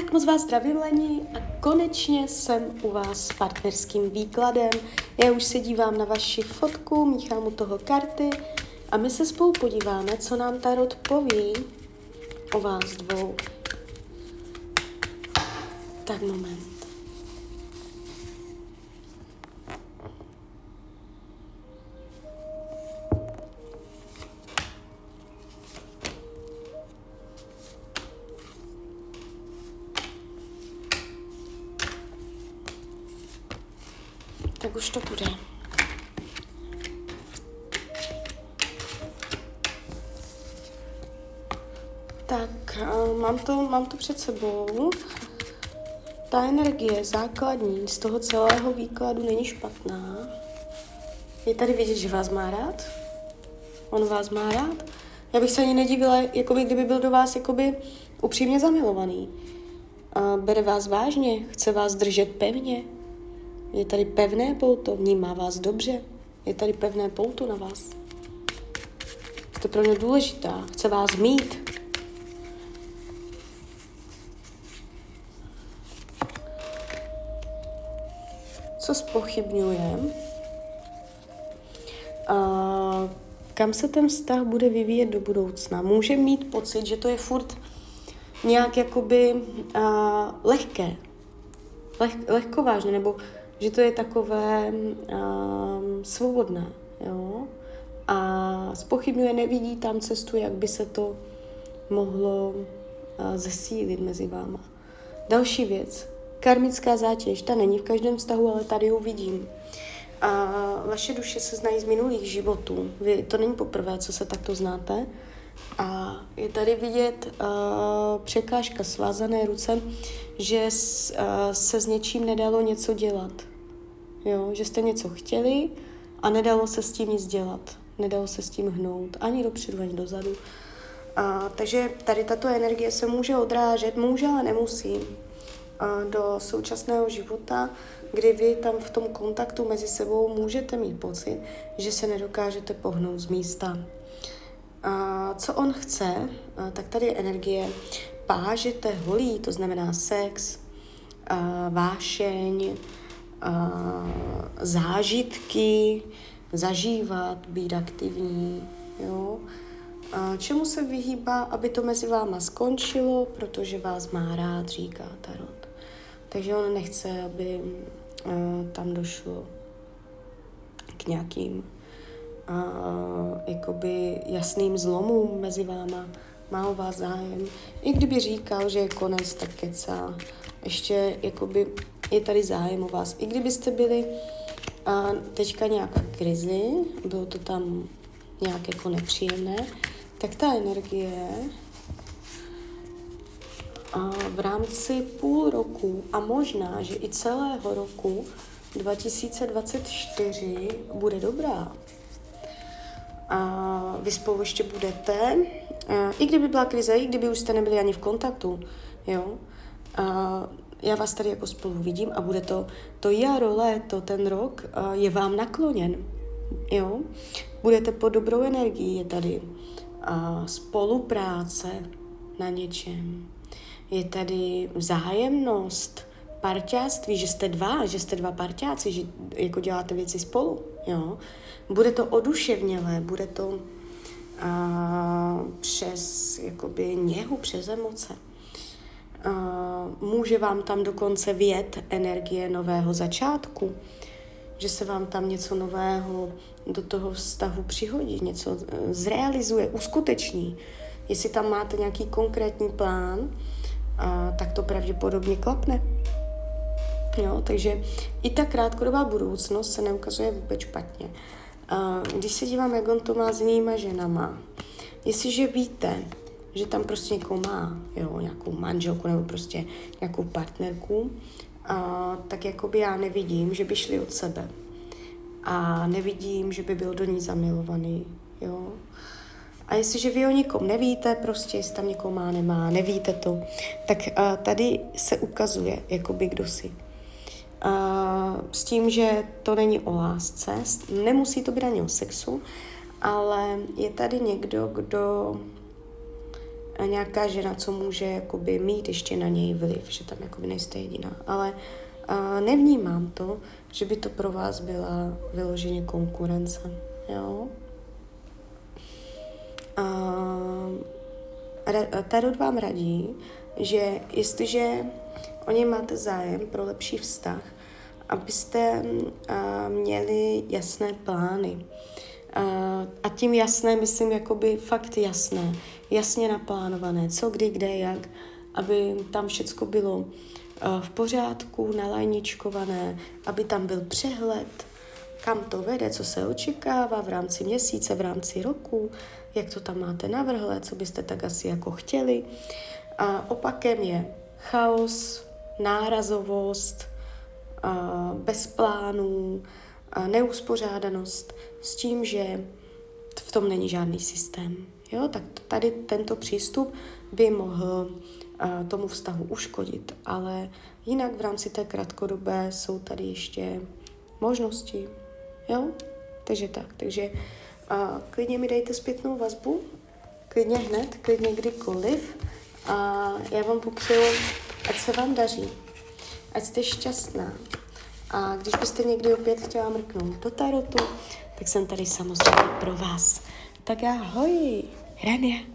Tak moc vás zdravím, Leni, a konečně jsem u vás s partnerským výkladem. Já už se dívám na vaši fotku, míchám u toho karty a my se spolu podíváme, co nám Tarot poví o vás dvou. Tak moment. Tak už to bude. Tak, mám to, mám to před sebou. Ta energie základní z toho celého výkladu není špatná. Je tady vidět, že vás má rád. On vás má rád. Já bych se ani nedivila, jakoby, kdyby byl do vás jakoby upřímně zamilovaný. A bere vás vážně, chce vás držet pevně, je tady pevné pouto, vnímá vás dobře. Je tady pevné pouto na vás. Jste pro ně důležitá, chce vás mít. Co spochybňuje? A kam se ten vztah bude vyvíjet do budoucna? Může mít pocit, že to je furt nějak jakoby uh, lehké, leh, lehkovážné, nebo že to je takové um, svobodné, jo. A spochybňuje, nevidí tam cestu, jak by se to mohlo uh, zesílit mezi váma. Další věc, karmická zátěž, ta není v každém vztahu, ale tady ji vidím. A vaše duše se znají z minulých životů. Vy, to není poprvé, co se takto znáte. A je tady vidět uh, překážka, svázané ruce, že s, uh, se s něčím nedalo něco dělat. Jo? Že jste něco chtěli a nedalo se s tím nic dělat. Nedalo se s tím hnout ani dopředu, ani dozadu. A, takže tady tato energie se může odrážet, může, ale nemusí a, do současného života, kdy vy tam v tom kontaktu mezi sebou můžete mít pocit, že se nedokážete pohnout z místa. A co on chce, a, tak tady je energie pážete holí, to znamená sex, a, vášeň, zážitky, zažívat, být aktivní, jo. A čemu se vyhýbá, aby to mezi váma skončilo, protože vás má rád, říká Tarot. Takže on nechce, aby uh, tam došlo k nějakým uh, jakoby jasným zlomům mezi váma. Má o vás zájem. I kdyby říkal, že je konec, tak kecá. Ještě jakoby je tady zájem o vás. I kdybyste byli a teďka nějak v krizi, bylo to tam nějak jako nepříjemné, tak ta energie a v rámci půl roku a možná, že i celého roku 2024 bude dobrá. A vy spolu ještě budete, i kdyby byla krize, i kdyby už jste nebyli ani v kontaktu, jo, a já vás tady jako spolu vidím a bude to, to jaro, léto, ten rok je vám nakloněn, jo. Budete po dobrou energii, je tady uh, spolupráce na něčem, je tady vzájemnost, parťáctví, že jste dva, že jste dva parťáci, že jako děláte věci spolu, jo. Bude to oduševnělé, bude to uh, přes jakoby něhu, přes emoce. Uh, může vám tam dokonce vět energie nového začátku, že se vám tam něco nového do toho vztahu přihodí, něco eh, zrealizuje, uskuteční. Jestli tam máte nějaký konkrétní plán, uh, tak to pravděpodobně klapne. Jo, takže i ta krátkodobá budoucnost se neukazuje vůbec špatně. Uh, když se dívám, jak on to má s jinýma ženama, jestliže víte, že tam prostě někoho má, jo, nějakou manželku nebo prostě nějakou partnerku, a, tak jakoby já nevidím, že by šli od sebe. A nevidím, že by byl do ní zamilovaný, jo. A jestliže vy o nikom nevíte, prostě jestli tam někoho má, nemá, nevíte to, tak a, tady se ukazuje, jakoby kdo si. A, s tím, že to není o lásce, nemusí to být ani o sexu, ale je tady někdo, kdo nějaká žena, co může jakoby mít ještě na něj vliv, že tam jakoby nejste jediná. Ale uh, nevnímám to, že by to pro vás byla vyloženě konkurence. Jo? Uh, Tarot vám radí, že jestliže o ně máte zájem pro lepší vztah, abyste uh, měli jasné plány. Uh, a tím jasné myslím jakoby fakt jasné, jasně naplánované, co, kdy, kde, jak, aby tam všecko bylo uh, v pořádku, nalajničkované, aby tam byl přehled, kam to vede, co se očekává v rámci měsíce, v rámci roku, jak to tam máte navrhlé, co byste tak asi jako chtěli. A opakem je chaos, nárazovost, bez plánů, neuspořádanost s tím, že tom není žádný systém. Jo, tak tady tento přístup by mohl tomu vztahu uškodit, ale jinak v rámci té krátkodobé jsou tady ještě možnosti. Jo? Takže tak, takže a klidně mi dejte zpětnou vazbu, klidně hned, klidně kdykoliv a já vám popřeju, ať se vám daří, ať jste šťastná. A když byste někdy opět chtěla mrknout do tarotu, tak jsem tady samozřejmě pro vás. Tak ahoj, Rania.